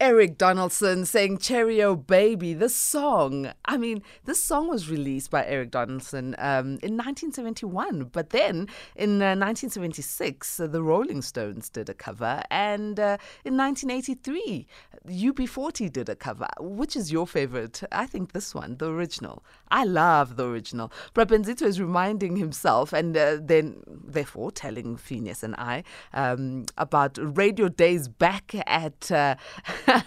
Eric Donaldson saying Cheerio Baby. This song, I mean, this song was released by Eric Donaldson um, in 1971, but then in uh, 1976, uh, the Rolling Stones did a cover, and uh, in 1983, UB40 did a cover. Which is your favorite? I think this one, the original. I love the original. Brabenzito is reminding himself and uh, then, therefore, telling Phineas and I um, about radio days back at. Uh,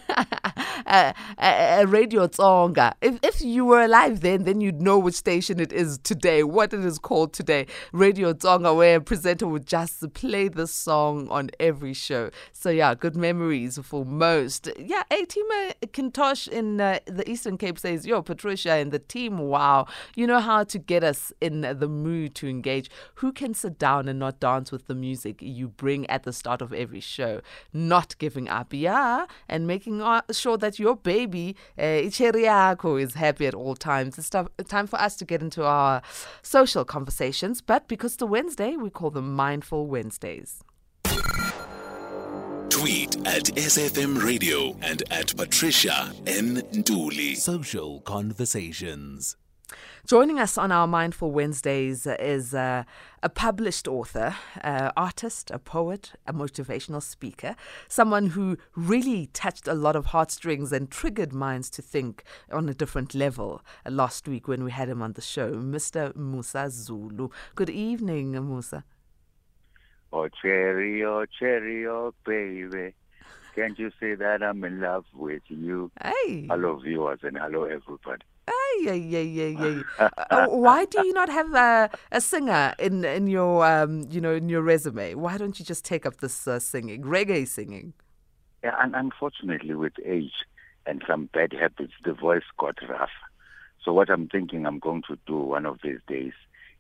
a, radio tsonga. If, if you were alive then, then you'd know which station it is today, what it is called today. Radio Tsonga, where a presenter would just play the song on every show. So, yeah, good memories for most. Yeah, a Atima Kintosh in uh, the Eastern Cape says, Yo, Patricia and the team, wow, you know how to get us in the mood to engage. Who can sit down and not dance with the music you bring at the start of every show? Not giving up, yeah, and making sure that your baby, uh, is happy at all times. It's time for us to get into our social conversations, but because it's a Wednesday, we call them Mindful Wednesdays. Tweet at SFM Radio and at Patricia N. Nduli. Social Conversations. Joining us on our Mindful Wednesdays is uh, a published author, uh, artist, a poet, a motivational speaker, someone who really touched a lot of heartstrings and triggered minds to think on a different level uh, last week when we had him on the show, Mr. Musa Zulu. Good evening, Musa. Oh, cherry, oh, cherry, oh, baby. Can't you say that I'm in love with you? Hey. Hello, viewers, and hello, everybody. Yeah, yeah, yeah, yeah. uh, why do you not have a, a singer in in your um you know in your resume? Why don't you just take up this uh, singing, reggae singing? Yeah, and unfortunately, with age and some bad habits, the voice got rough. So what I'm thinking I'm going to do one of these days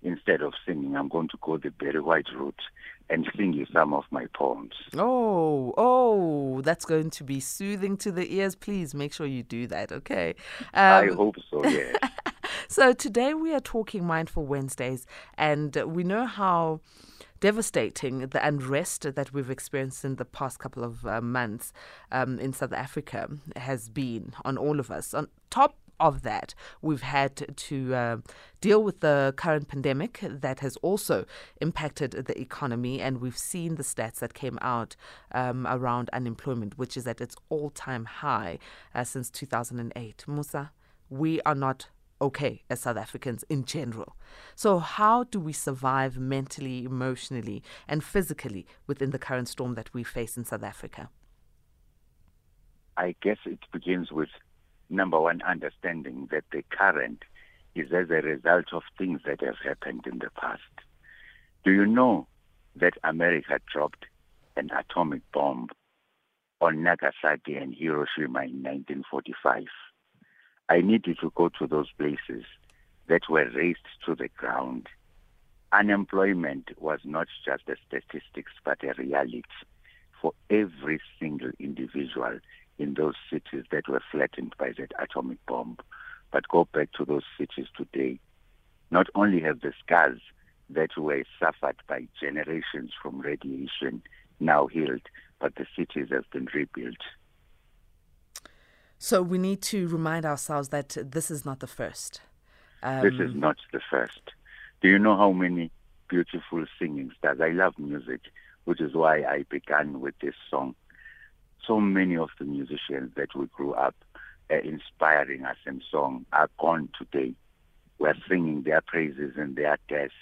instead of singing, I'm going to go the Barry White route and sing you some of my poems. Oh, oh, that's going to be soothing to the ears. Please make sure you do that, okay? Um, I hope so, yeah. so today we are talking Mindful Wednesdays, and we know how devastating the unrest that we've experienced in the past couple of uh, months um, in South Africa has been on all of us. On top of that, we've had to uh, deal with the current pandemic that has also impacted the economy. And we've seen the stats that came out um, around unemployment, which is at its all time high uh, since 2008. Musa, we are not okay as South Africans in general. So, how do we survive mentally, emotionally, and physically within the current storm that we face in South Africa? I guess it begins with number one, understanding that the current is as a result of things that have happened in the past. Do you know that America dropped an atomic bomb on Nagasaki and Hiroshima in 1945? I needed to go to those places that were razed to the ground. Unemployment was not just a statistics, but a reality for every single individual in those cities that were flattened by that atomic bomb. But go back to those cities today. Not only have the scars that were suffered by generations from radiation now healed, but the cities have been rebuilt. So we need to remind ourselves that this is not the first. Um, this is um, not the first. Do you know how many beautiful singing stars? I love music, which is why I began with this song so many of the musicians that we grew up uh, inspiring us in song are gone today. We're singing their praises and their deaths.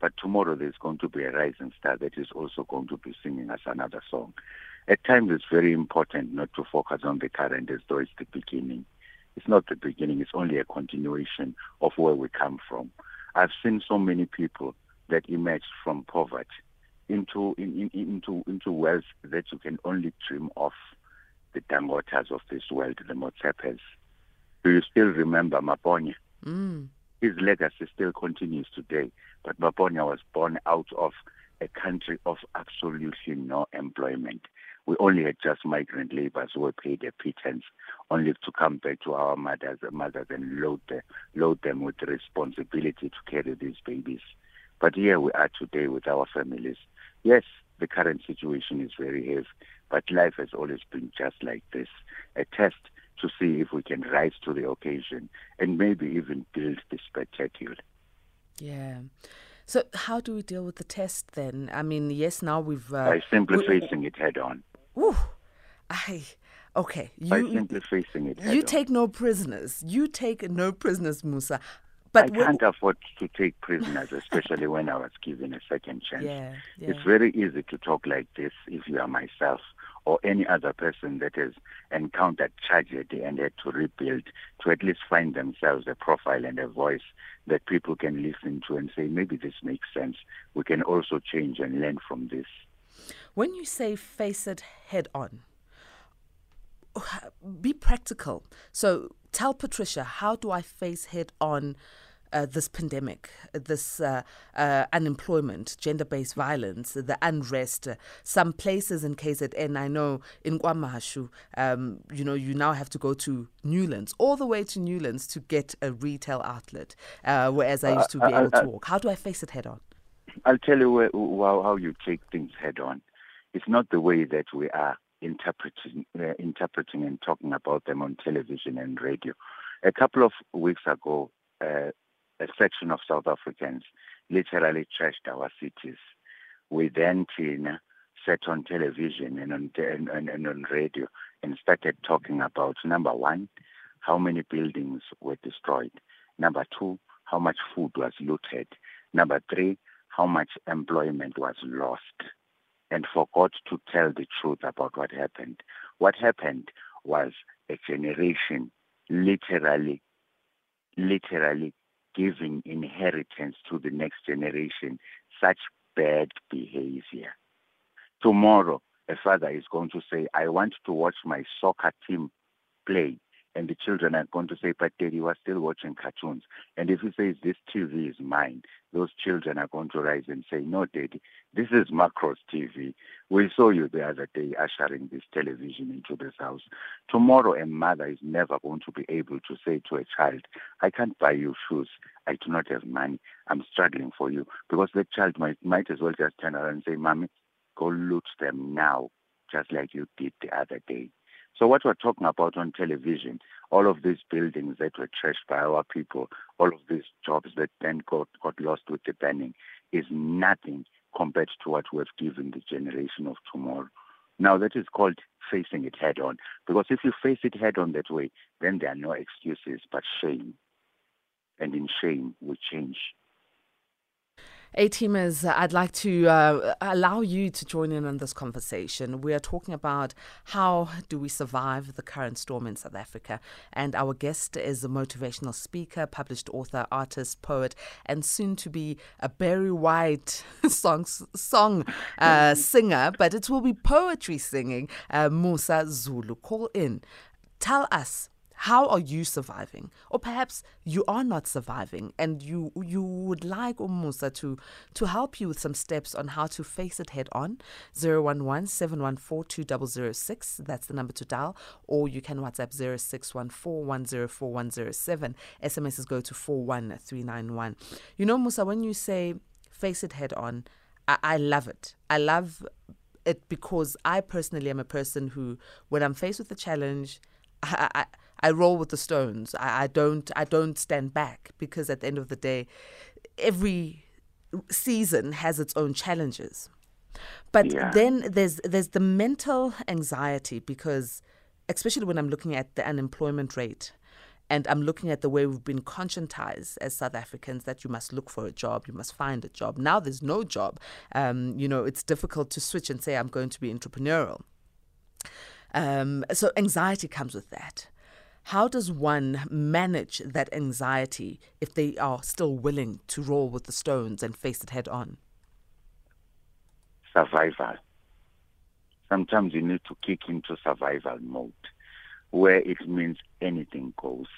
But tomorrow there's going to be a rising star that is also going to be singing us another song. At times it's very important not to focus on the current as though it's the beginning. It's not the beginning, it's only a continuation of where we come from. I've seen so many people that emerged from poverty into in, in, into into wealth that you can only dream of the Dangotas of this world, the Motsepe's. Do you still remember Maponya? Mm. His legacy still continues today, but Maponya was born out of a country of absolutely no employment. We only had just migrant laborers who were paid a pittance, only to come back to our mothers, mothers and load, the, load them with the responsibility to carry these babies. But here we are today with our families. Yes, the current situation is very heavy, But life has always been just like this a test to see if we can rise to the occasion and maybe even build the spectacular. Yeah. So, how do we deal with the test then? I mean, yes, now we've. Uh, By simply we, facing it head on. Ooh, I. Okay, you, By simply facing it You take no prisoners. You take no prisoners, Musa. But I can't afford to take prisoners, especially when I was given a second chance. Yeah, yeah. It's very easy to talk like this if you are myself or any other person that has encountered tragedy and had to rebuild to at least find themselves a profile and a voice that people can listen to and say, maybe this makes sense. We can also change and learn from this. When you say face it head on, oh, be practical. So tell Patricia, how do I face head on uh, this pandemic, this uh, uh, unemployment, gender based violence, the unrest. some places in KZN, I know in KwaMashu, um, you know, you now have to go to Newlands, all the way to Newlands to get a retail outlet, uh, whereas I used to be uh, able to uh, walk. How do I face it head on? I'll tell you where, how you take things head on. It's not the way that we are interpreting, interpreting and talking about them on television and radio. A couple of weeks ago, uh, a section of South Africans literally trashed our cities. We then, Tina, sat on television and on, and, and on radio and started talking about number one, how many buildings were destroyed. Number two, how much food was looted. Number three, how much employment was lost. And forgot to tell the truth about what happened. What happened was a generation literally, literally giving inheritance to the next generation such bad behavior. Tomorrow, a father is going to say, I want to watch my soccer team play and the children are going to say, but daddy was still watching cartoons. And if he says this TV is mine, those children are going to rise and say, no, daddy, this is Makro's TV. We saw you the other day ushering this television into this house. Tomorrow, a mother is never going to be able to say to a child, I can't buy you shoes. I do not have money. I'm struggling for you. Because the child might, might as well just turn around and say, mommy, go loot them now, just like you did the other day. So what we're talking about on television, all of these buildings that were trashed by our people, all of these jobs that then got, got lost with the banning, is nothing compared to what we've given the generation of tomorrow. Now that is called facing it head on. Because if you face it head on that way, then there are no excuses but shame. And in shame, we change. A teamers, I'd like to uh, allow you to join in on this conversation. We are talking about how do we survive the current storm in South Africa, and our guest is a motivational speaker, published author, artist, poet, and soon to be a Barry White song song uh, singer. But it will be poetry singing. Uh, Musa Zulu, call in. Tell us how are you surviving? Or perhaps you are not surviving and you you would like oh, umusa to to help you with some steps on how to face it head on 011 714 that's the number to dial. Or you can whatsapp 0614104107 smss go to 41391 you know musa when you say face it head on I, I love it. I love it because i personally am a person who when i'm faced with a challenge I, I I roll with the stones. I, I don't I don't stand back because at the end of the day, every season has its own challenges. But yeah. then there's there's the mental anxiety because especially when I'm looking at the unemployment rate and I'm looking at the way we've been conscientized as South Africans that you must look for a job, you must find a job. Now there's no job. Um, you know, it's difficult to switch and say I'm going to be entrepreneurial. Um, so anxiety comes with that. How does one manage that anxiety if they are still willing to roll with the stones and face it head on? Survival. Sometimes you need to kick into survival mode where it means anything goes.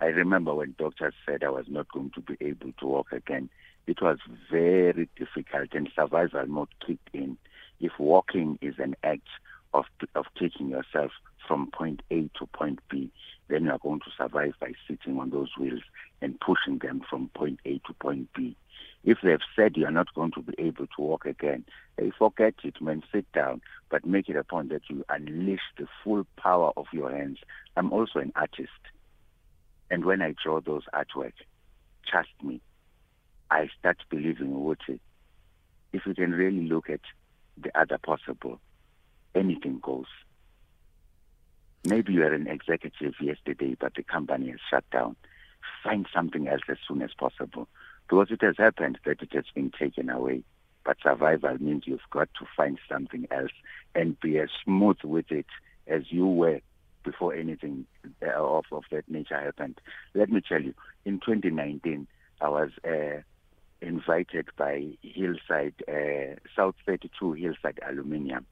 I remember when doctors said I was not going to be able to walk again. It was very difficult and survival mode kicked in. If walking is an act of, of taking yourself from point A to point B, then you are going to survive by sitting on those wheels and pushing them from point A to point B. If they've said you're not going to be able to walk again, hey, forget it, man. Sit down, but make it a point that you unleash the full power of your hands. I'm also an artist. And when I draw those artwork, trust me, I start believing what it if you can really look at the other possible, anything goes. Maybe you are an executive yesterday, but the company has shut down. Find something else as soon as possible. Because it has happened that it has been taken away. But survival means you've got to find something else and be as smooth with it as you were before anything uh, of, of that nature happened. Let me tell you, in 2019, I was uh, invited by Hillside, uh, South 32 Hillside Aluminium.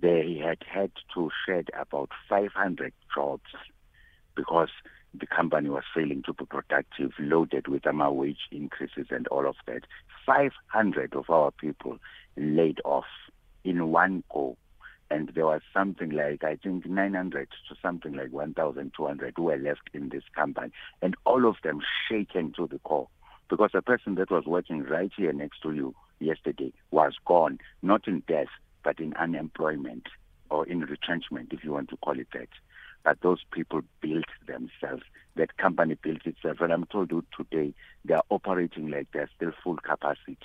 They had had to shed about 500 jobs because the company was failing to be productive, loaded with our wage increases and all of that. 500 of our people laid off in one go. And there was something like, I think, 900 to something like 1,200 who were left in this company. And all of them shaken to the core because the person that was working right here next to you yesterday was gone, not in death, but in unemployment or in retrenchment, if you want to call it that. But those people built themselves. That company built itself. And I'm told you today they are operating like they're still full capacity.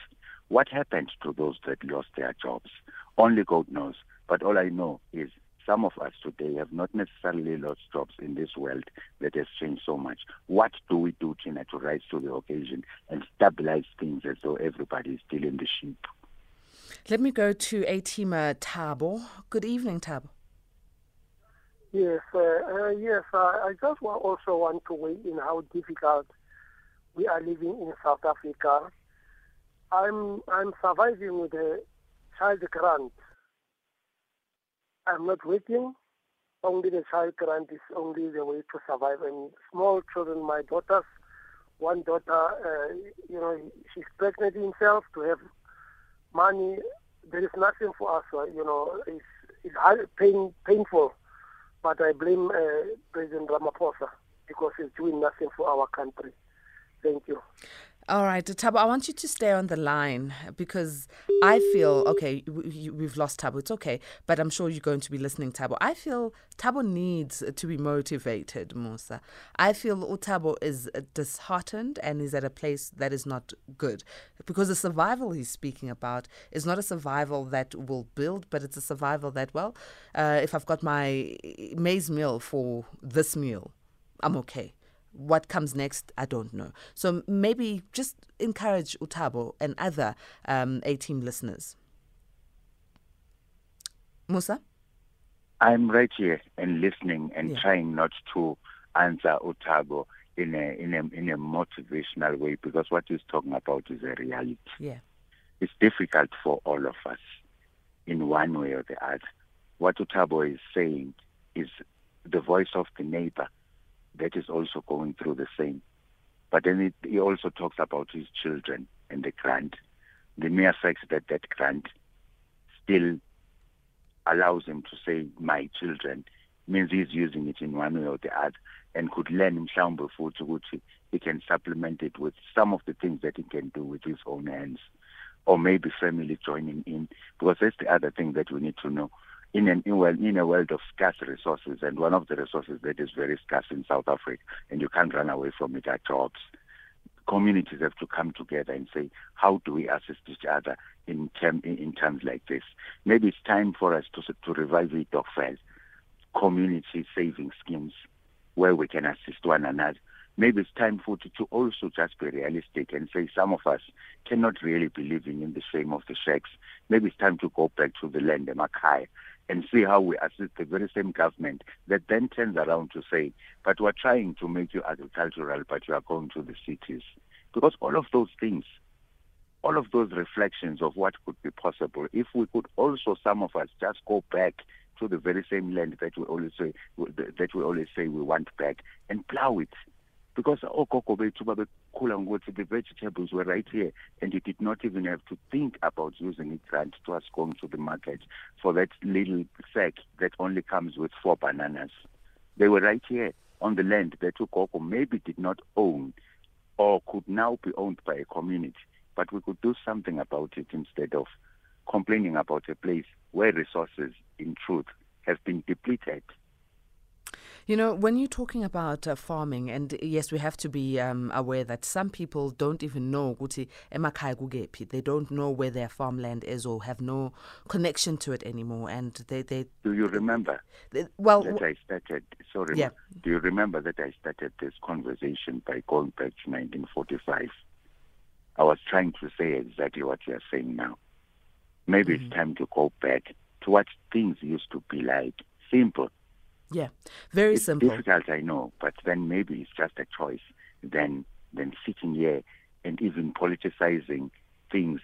What happened to those that lost their jobs? Only God knows. But all I know is some of us today have not necessarily lost jobs in this world that has changed so much. What do we do, Tina, to rise to the occasion and stabilize things as though everybody is still in the ship? Let me go to Atima Tabo. Good evening, Tabo. Yes, uh, uh, yes. Uh, I just want, also want to weigh in how difficult we are living in South Africa. I'm I'm surviving with a child grant I'm not working. Only the child grant is only the way to survive. And small children, my daughters, one daughter, uh, you know, she's pregnant himself to have money. There is nothing for us, uh, you know, it's, it's hard, pain, painful. But I blame uh, President Ramaphosa because he's doing nothing for our country. Thank you. All right, Tabo, I want you to stay on the line because I feel okay. We've lost Tabo. It's okay, but I'm sure you're going to be listening, Tabo. I feel Tabo needs to be motivated, Musa. I feel Utabo is disheartened and is at a place that is not good because the survival he's speaking about is not a survival that will build, but it's a survival that, well, uh, if I've got my maize meal for this meal, I'm okay what comes next, I don't know. So maybe just encourage Utabo and other um, A team listeners. Musa? I'm right here and listening and yeah. trying not to answer Utabo in a in a in a motivational way because what he's talking about is a reality. Yeah. It's difficult for all of us in one way or the other. What Utabo is saying is the voice of the neighbor that is also going through the same. But then it, he also talks about his children and the grant. The mere fact that that grant still allows him to say my children means he's using it in one way or the other and could learn mhlawumbe futhi ukuthi he can supplement it with some of the things that he can do with his own hands or maybe family joining in because that's the other thing that we need to know in an in, a world of scarce resources, and one of the resources that is very scarce in South Africa, and you can't run away from it, are jobs. Communities have to come together and say, how do we assist each other in term in, in terms like this? Maybe it's time for us to to revive the uh, Stokvel community saving schemes where we can assist one another. Maybe it's time for to, to also just be realistic and say some of us cannot really be living in the shame of the shacks. Maybe it's time to go back to the land, Makai, and see how we assist the very same government that then turns around to say, but we're trying to make you agricultural, but you are going to the cities. Because all of those things, all of those reflections of what could be possible, if we could also, some of us, just go back to the very same land that we always say, that we always say we want back and plow it because ogogo bethu babekhula ngokuthi the vegetables were right here and you did not even have to think about using a grant to us going to the market for that little sack that only comes with four bananas they were right here on the land that ugogo maybe did not own or could now be owned by a community but we could do something about it instead of complaining about a place where resources, in truth, have been depleted. You know, when you're talking about uh, farming, and yes, we have to be um, aware that some people don't even know They don't know where their farmland is or have no connection to it anymore. And they, they do you remember? They, well, that I started. Sorry, yeah. Do you remember that I started this conversation by going back to 1945? I was trying to say exactly what you are saying now. Maybe mm-hmm. it's time to go back to what things used to be like. Simple yeah, very it's simple. Difficult, I know, but then maybe it's just a choice. Then, then sitting here and even politicizing things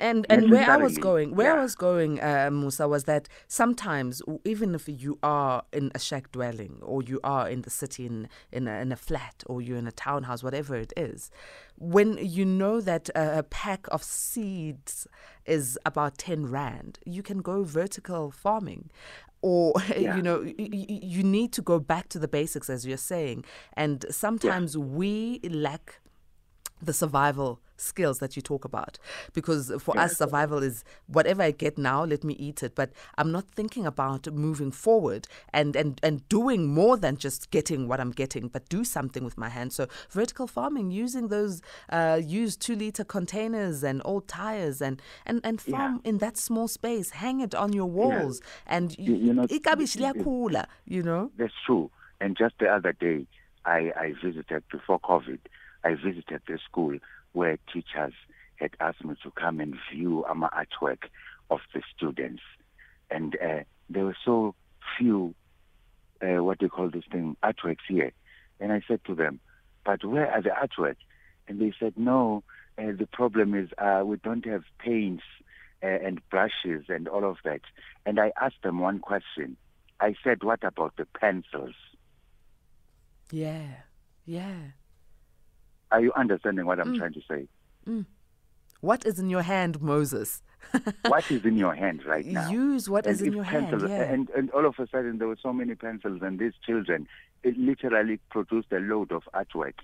and and, and where I was going, where yeah. I was going, uh, Musa, was that sometimes even if you are in a shack dwelling or you are in the city in in a, in a flat or you're in a townhouse, whatever it is, when you know that a pack of seeds is about ten rand, you can go vertical farming or yeah. you know you need to go back to the basics as you're saying and sometimes yeah. we lack the survival skills that you talk about. Because for us survival is whatever i get now let me eat it. But i'm not thinking about moving forward and and and doing more than just getting what i'm getting but do something with my hands. So vertical farming using those uh, used two liter containers and old tires and and and farm yeah. in that small space. Hang it on your walls yeah. and you, you know you know? that's true. And just the other day i i visited before covid I visited the school where teachers had asked me to come and view our artwork of the students. And uh, there were so few, uh, what do you call this thing, artworks here. And I said to them, but where are the artworks? And they said, no, uh, the problem is uh, we don't have paints uh, and brushes and all of that. And I asked them one question. I said, what about the pencils? Yeah, yeah. Are you understanding what I'm mm. trying to say? Mm. What is in your hand, Moses? what is in your hand right now? Use what and is in your pencils, hand. Yeah. And, and all of a sudden, there were so many pencils, and these children, it literally produced a load of artwork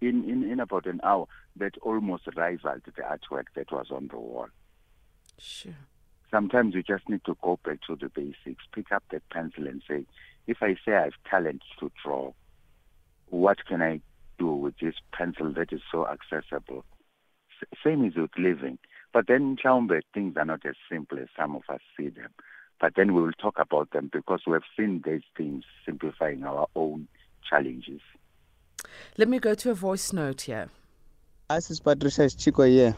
in, in, in about an hour that almost rivaled the artwork that was on the wall. Sure. Sometimes you just need to go back to the basics, pick up that pencil and say, if I say I have talent to draw, what can I do with this pencil that is so accessible. S- same is with living. But then, Chaumbe, things are not as simple as some of us see them. But then we will talk about them because we have seen these things simplifying our own challenges. Let me go to a voice note here. This is Patricia Chico here.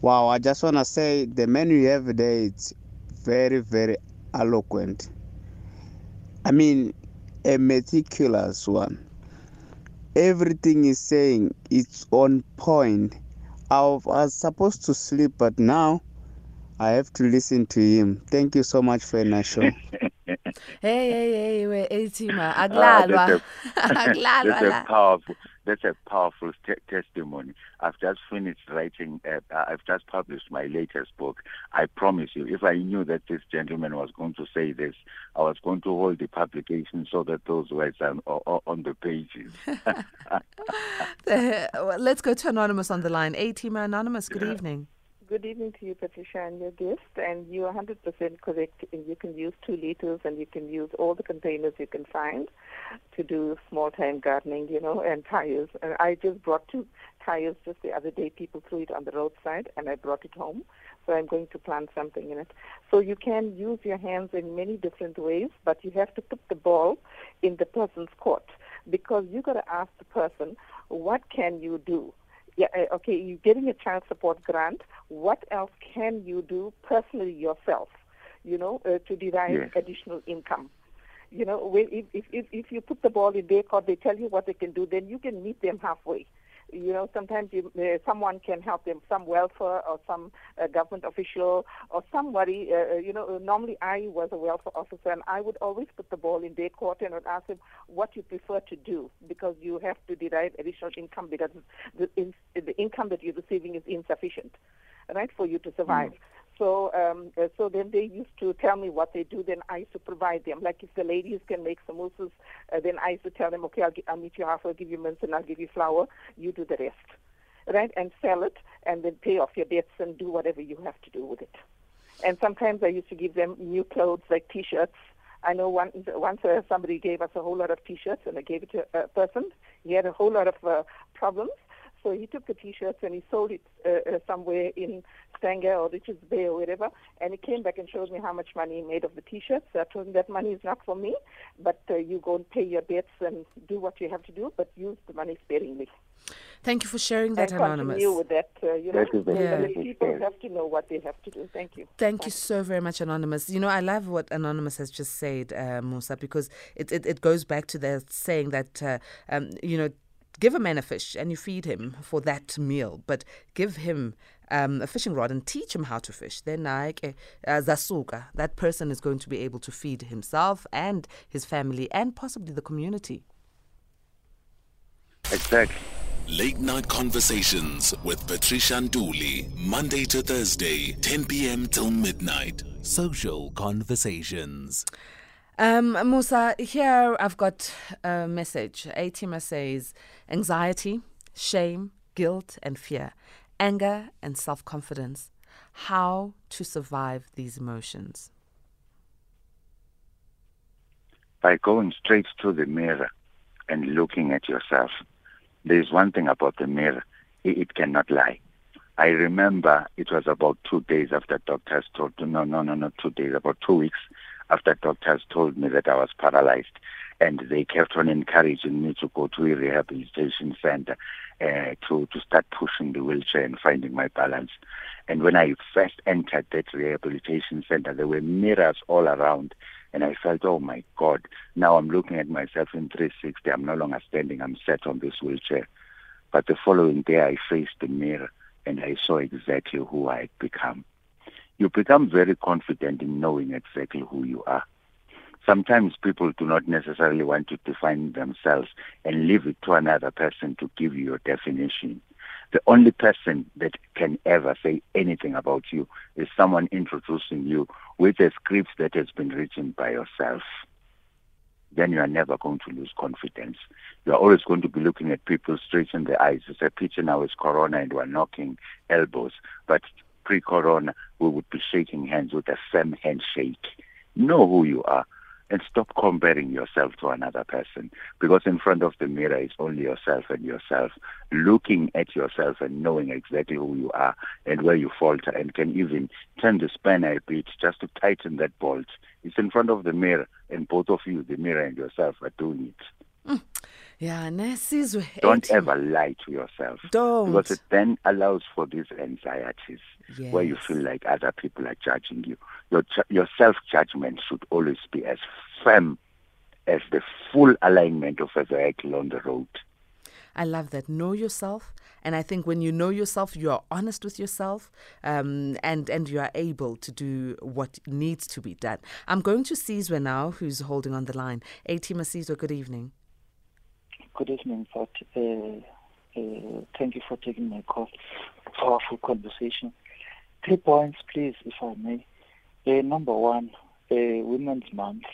Wow, I just want to say the menu you have there is very, very eloquent. I mean, a meticulous one everything is saying it's on point. I was supposed to sleep, but now I have to listen to him. Thank you so much for your show. hey, hey, hey, we etima akulalwa. Ah, akulalwa. That's a powerful that's a powerful testimony. I've just finished writing, uh, I've just published my latest book. I promise you, if I knew that this gentleman was going to say this, I was going to hold the publication so that those words are, are on the pages. Let's go to Anonymous on the line. A Team Anonymous, good yeah. evening. Good evening to you, Patricia, and your guest. And you're 100% correct. And you can use two liters and you can use all the containers you can find to do small time gardening, you know, and tires. And I just brought two tires just the other day. People threw it on the roadside and I brought it home. So I'm going to plant something in it. So you can use your hands in many different ways, but you have to put the ball in the person's court because you got to ask the person, what can you do? Yeah, uh, okay, you're getting a child support grant. What else can you do personally yourself, you know, uh, to derive yes. additional income? You know, if, if, if you put the ball in their court, they tell you what they can do, then you can meet them halfway. You know, sometimes you, uh, someone can help them, some welfare or some uh, government official or somebody. Uh, uh you know, normally I was a welfare officer and I would always put the ball in their court and would ask them what you prefer to do because you have to derive additional income because the, in, the income that you're receiving is insufficient, right, for you to survive. Mm. So, um, uh, so then they used to tell me what they do. Then I used to provide them. Like if the ladies can make samosas, uh, then I used to tell them, okay, I'll, I'll meet you halfway, I'll give you mince and I'll give you flour. You do the rest right, and sell it, and then pay off your debts and do whatever you have to do with it. And sometimes I used to give them new clothes like T-shirts. I know one, once uh, somebody gave us a whole lot of T-shirts, and I gave it to a person. He had a whole lot of uh, problems, so he took the T-shirts and he sold it uh, uh, somewhere in Stanger or Richards Bay or wherever. And he came back and showed me how much money he made of the T-shirts. So I told him that money is not for me, but uh, you go and pay your debts and do what you have to do, but use the money sparingly. Thank you for sharing that, and Anonymous. Continue with that, uh, you know, yeah. people have to know what they have to do. Thank you. Thank Bye. you so very much, Anonymous. You know, I love what Anonymous has just said, uh, Musa, because it, it, it goes back to the saying that, uh, um, you know, give a man a fish and you feed him for that meal, but give him um, a fishing rod and teach him how to fish. Then, like uh, zasuka, that person is going to be able to feed himself and his family and possibly the community. Exactly. Late Night Conversations with Patricia Nduli, Monday to Thursday, 10 p.m. till midnight. Social Conversations. Um, Musa, here I've got a message. Atima says anxiety, shame, guilt, and fear, anger, and self confidence. How to survive these emotions? By going straight to the mirror and looking at yourself. There's one thing about the mirror, it cannot lie. I remember it was about two days after doctors told no, no, no, no, two days, about two weeks after doctors told me that I was paralyzed. And they kept on encouraging me to go to a rehabilitation center uh, to, to start pushing the wheelchair and finding my balance. And when I first entered that rehabilitation center, there were mirrors all around. And I felt, oh my God, now I'm looking at myself in 360. I'm no longer standing, I'm sat on this wheelchair. But the following day, I faced the mirror and I saw exactly who I had become you become very confident in knowing exactly who you are. Sometimes people do not necessarily want to define themselves and leave it to another person to give you your definition. The only person that can ever say anything about you is someone introducing you with a script that has been written by yourself. Then you are never going to lose confidence. You are always going to be looking at people straight in the eyes. It's a picture now is corona and we're knocking elbows. But pre-corona, we would be shaking hands with a firm handshake. Know who you are and stop comparing yourself to another person because in front of the mirror is only yourself and yourself looking at yourself and knowing exactly who you are and where you falter and can even turn the spanner a bit just to tighten that bolt it's in front of the mirror and both of you the mirror and yourself are doing it mm. Yeah, nesizwe. Don't ever lie to yourself. Don't. Because it then allows for these anxieties yes. where you feel like other people are judging you. Your your self judgment should always be as firm as the full alignment of a vehicle on the road. I love that. Know yourself. And I think when you know yourself, you are honest with yourself um, and, and you are able to do what needs to be done. I'm going to Sizwe now, who's holding on the line. Atima Sizwe, good evening. Good evening, Pat. Uh, uh, thank you for taking my call. Powerful conversation. Three points, please, if I may. Uh, number one, uh, Women's Month.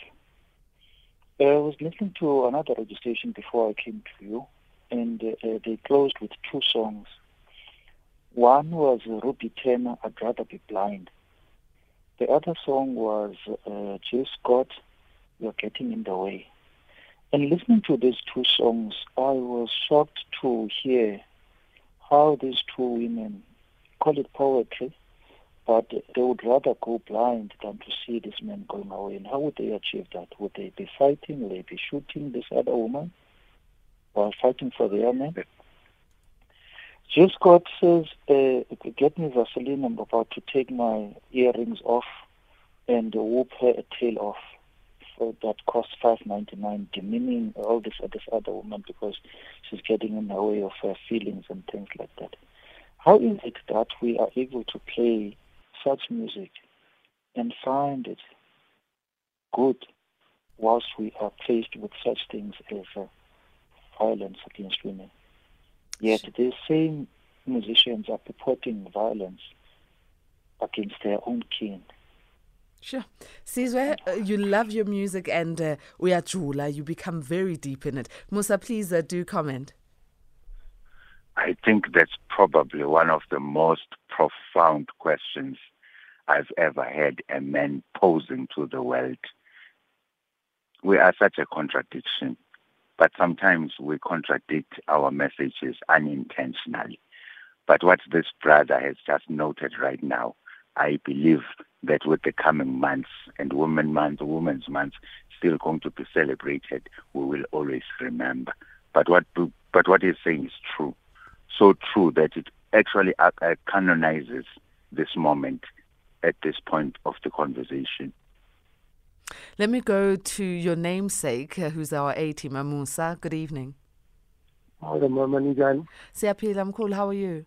Uh, I was listening to another registration before I came to you, and uh, they closed with two songs. One was Ruby Turner, I'd Rather Be Blind. The other song was uh, Jill Scott, You're Getting in the Way. And listening to these two songs, I was shocked to hear how these two women call it poetry, but they would rather go blind than to see this man going away. And how would they achieve that? Would they be fighting? Would they be shooting this other woman while fighting for the other man? Jill Scott says, uh, get me Vaseline, I'm about to take my earrings off and whoop her a tail off that costs five ninety nine, demeaning all this this other woman because she's getting in the way of her feelings and things like that. How is it that we are able to play such music and find it good whilst we are faced with such things as uh, violence against women? Yet these same musicians are purporting violence against their own kin Sure. Sizwe, uh, you love your music and we uh, uyajula, you become very deep in it. Musa, please uh, do comment. I think that's probably one of the most profound questions I've ever had a man posing to the world. We are such a contradiction, but sometimes we contradict our messages unintentionally. But what this brother has just noted right now, I believe that with the coming months and Women Month, Women's Month still going to be celebrated, we will always remember. But what but what he's saying is true, so true that it actually uh, uh, canonizes this moment at this point of the conversation. Let me go to your namesake, uh, who's our A team, Musa. Good evening. Hello, Mama Nigani. Siyaphila mkhulu, how are you?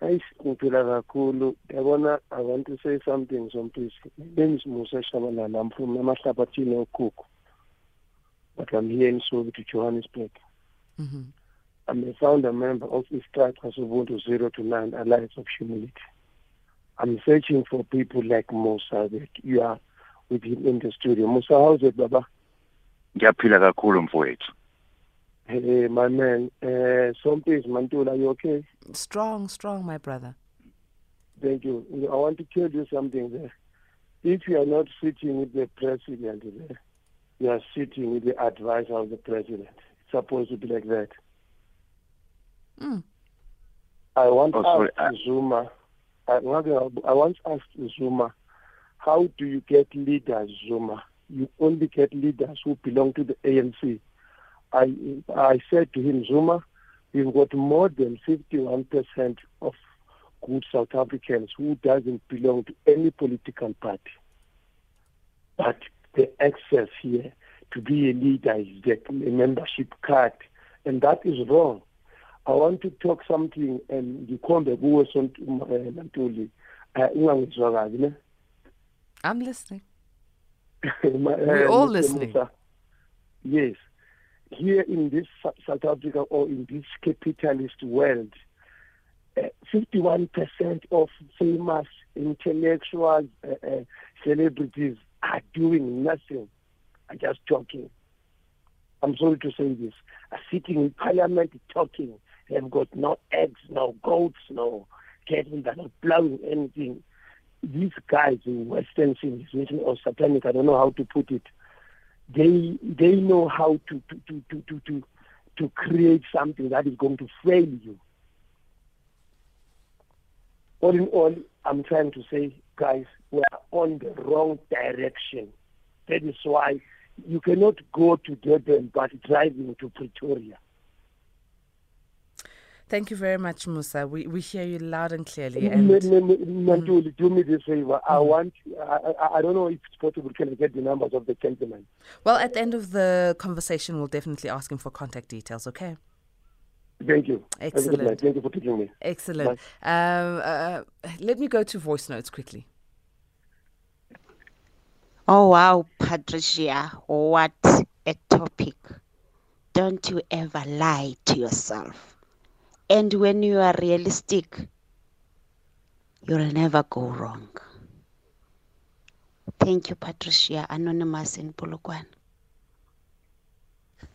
Hayi ngiphila kakhulu. Yabona I want to say something sompisi. My name is Musa Shabalala. I'm from Namahlabathini Okuku. But I'm here in Soweto, Johannesburg. hmm I'm a founder member of Istrata Ubuntu 0 to 9 Alliance of Humility. I'm searching for people like Musa that you are with him in the studio. Musa, how's it, Baba? Ngiyaphila kakhulu mfowethu. Hey, my man. Uh, Sompis Mantula, you okay? Strong, strong, my brother. Thank you. I want to tell you something there. If you are not sitting with the president there, you are sitting with the advisor of the president. It's supposed to be like that. Mm. I want Oh, to sorry, ask Zuma. I, I want to ask Zuma, how do you get leaders, Zuma? You only get leaders who belong to the ANC. I I said to him, Zuma, we've got more than 51% of good South Africans who doesn't belong to any political party. But the access here to be a leader is the a membership card, and that is wrong. I want to talk something and ngikhombe kuwe um, eh, Ntuli ah, ungangizwa kabi ne I'm listening. My- eh, We're uh, all listening. Yes. Here in this South Africa or in this capitalist world, uh, 51% of famous intellectuals, uh, uh, celebrities are doing nothing, are just talking. I'm sorry to say this, are sitting in parliament talking. They've got no eggs, no goats, no cattle, they're not plowing anything. These guys in Western civilization or satanic, I don't know how to put it, they they know how to to to to to to, to create something that is going to fail you. All in all, I'm trying to say, guys, we are on the wrong direction. That is why you cannot go to Durban but driving to Pretoria. Thank you very much, Musa. We we hear you loud and clearly. M- And M- M- Mantuli, do me this favor. I want, I, I, I don't know if it's possible, can I get the numbers of the gentlemen? well, at the end of the conversation, we'll definitely ask him for contact details. Okay. Thank you. Have a good Excellent. Thank you for taking me. Excellent. Um, uh, let me go to voice notes quickly. Oh, wow, Patricia, what a topic. Don't you ever lie to yourself. And when you are realistic, you'll never go wrong. Thank you, Patricia. Anonymous in Polokwane.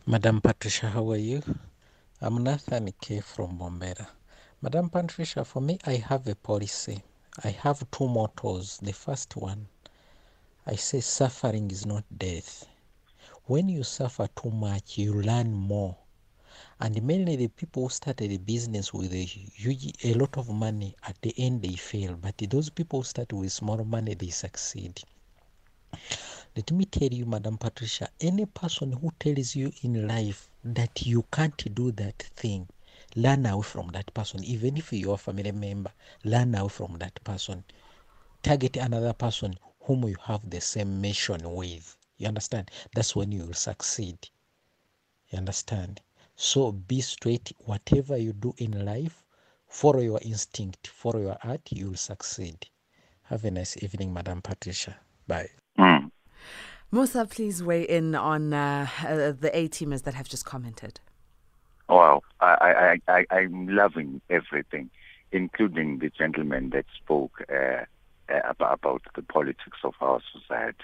Madam Patricia, how are you? I'm Nathan K from Bombera. Madam Patricia, for me, I have a policy. I have two mottos. The first one, I say suffering is not death. When you suffer too much, you learn more. And mainly the people who started a business with a huge, a lot of money, at the end they fail. But those people who start with small money, they succeed. Let me tell you, Madam Patricia, any person who tells you in life that you can't do that thing, learn away from that person. Even if you're a family member, learn away from that person. Target another person whom you have the same mission with. You understand? That's when you will succeed. You understand? So be straight. Whatever you do in life, follow your instinct, follow your heart, you will succeed. Have a nice evening, Madam Patricia. Bye. Mm. Musa, please weigh in on uh, uh, the A teamers that have just commented. Wow, I, I, I, I'm loving everything, including the gentleman that spoke uh, uh, about, about the politics of our society.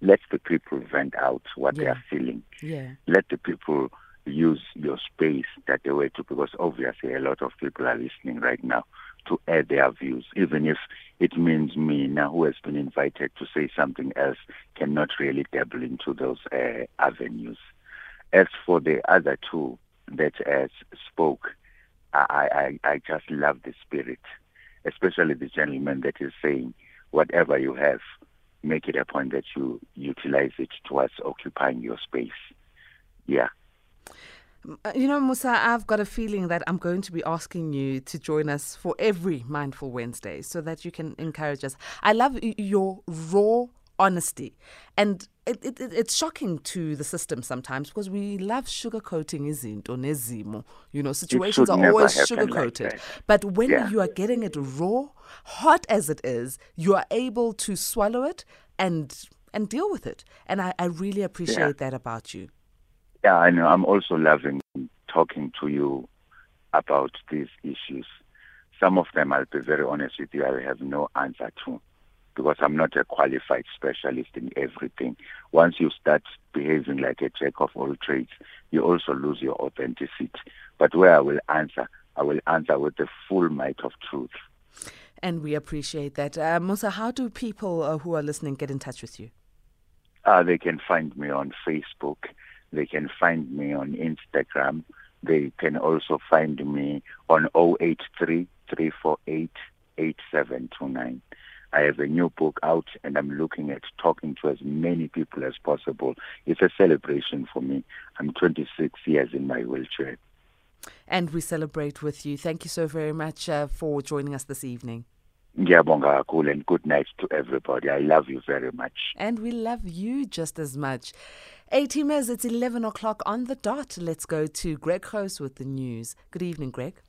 Let the people vent out what they are feeling. Yeah. Let the people use your space that they were to, because obviously a lot of people are listening right now to add their views, even if it means me now who has been invited to say something else cannot really dabble into those uh, avenues. As for the other two that uh, spoke, I, I, I just love the spirit, especially the gentleman that is saying, whatever you have, make it a point that you utilize it towards occupying your space. Yeah. Uh, you know, Musa, I've got a feeling that I'm going to be asking you to join us for every Mindful Wednesday so that you can encourage us. I love your raw honesty. And it, it, it's shocking to the system sometimes because we love sugarcoating izinto nezimo. You know, situations are always sugarcoated. Like but when yeah. you are getting it raw, hot as it is, you are able to swallow it and and deal with it. And I, I really appreciate yeah. that about you. Yeah, I know. I'm also loving talking to you about these issues. Some of them, I'll be very honest with you, I have no answer to because I'm not a qualified specialist in everything. Once you start behaving like a jack of all trades, you also lose your authenticity. But where I will answer, I will answer with the full might of truth. And we appreciate that. Uh, Musa, how do people uh, who are listening get in touch with you? Uh, they can find me on Facebook. They can find me on Instagram. They can also find me on 083 348 I have a new book out and I'm looking at talking to as many people as possible. It's a celebration for me. I'm 26 years in my wheelchair. And we celebrate with you. Thank you so very much uh, for joining us this evening. Ngiyabonga kakhulu and good night to everybody. I love you very much. And we love you just as much. 18 minutes, it's 11 o'clock on the dot. Let's go to Greg Host with the news. Good evening, Greg.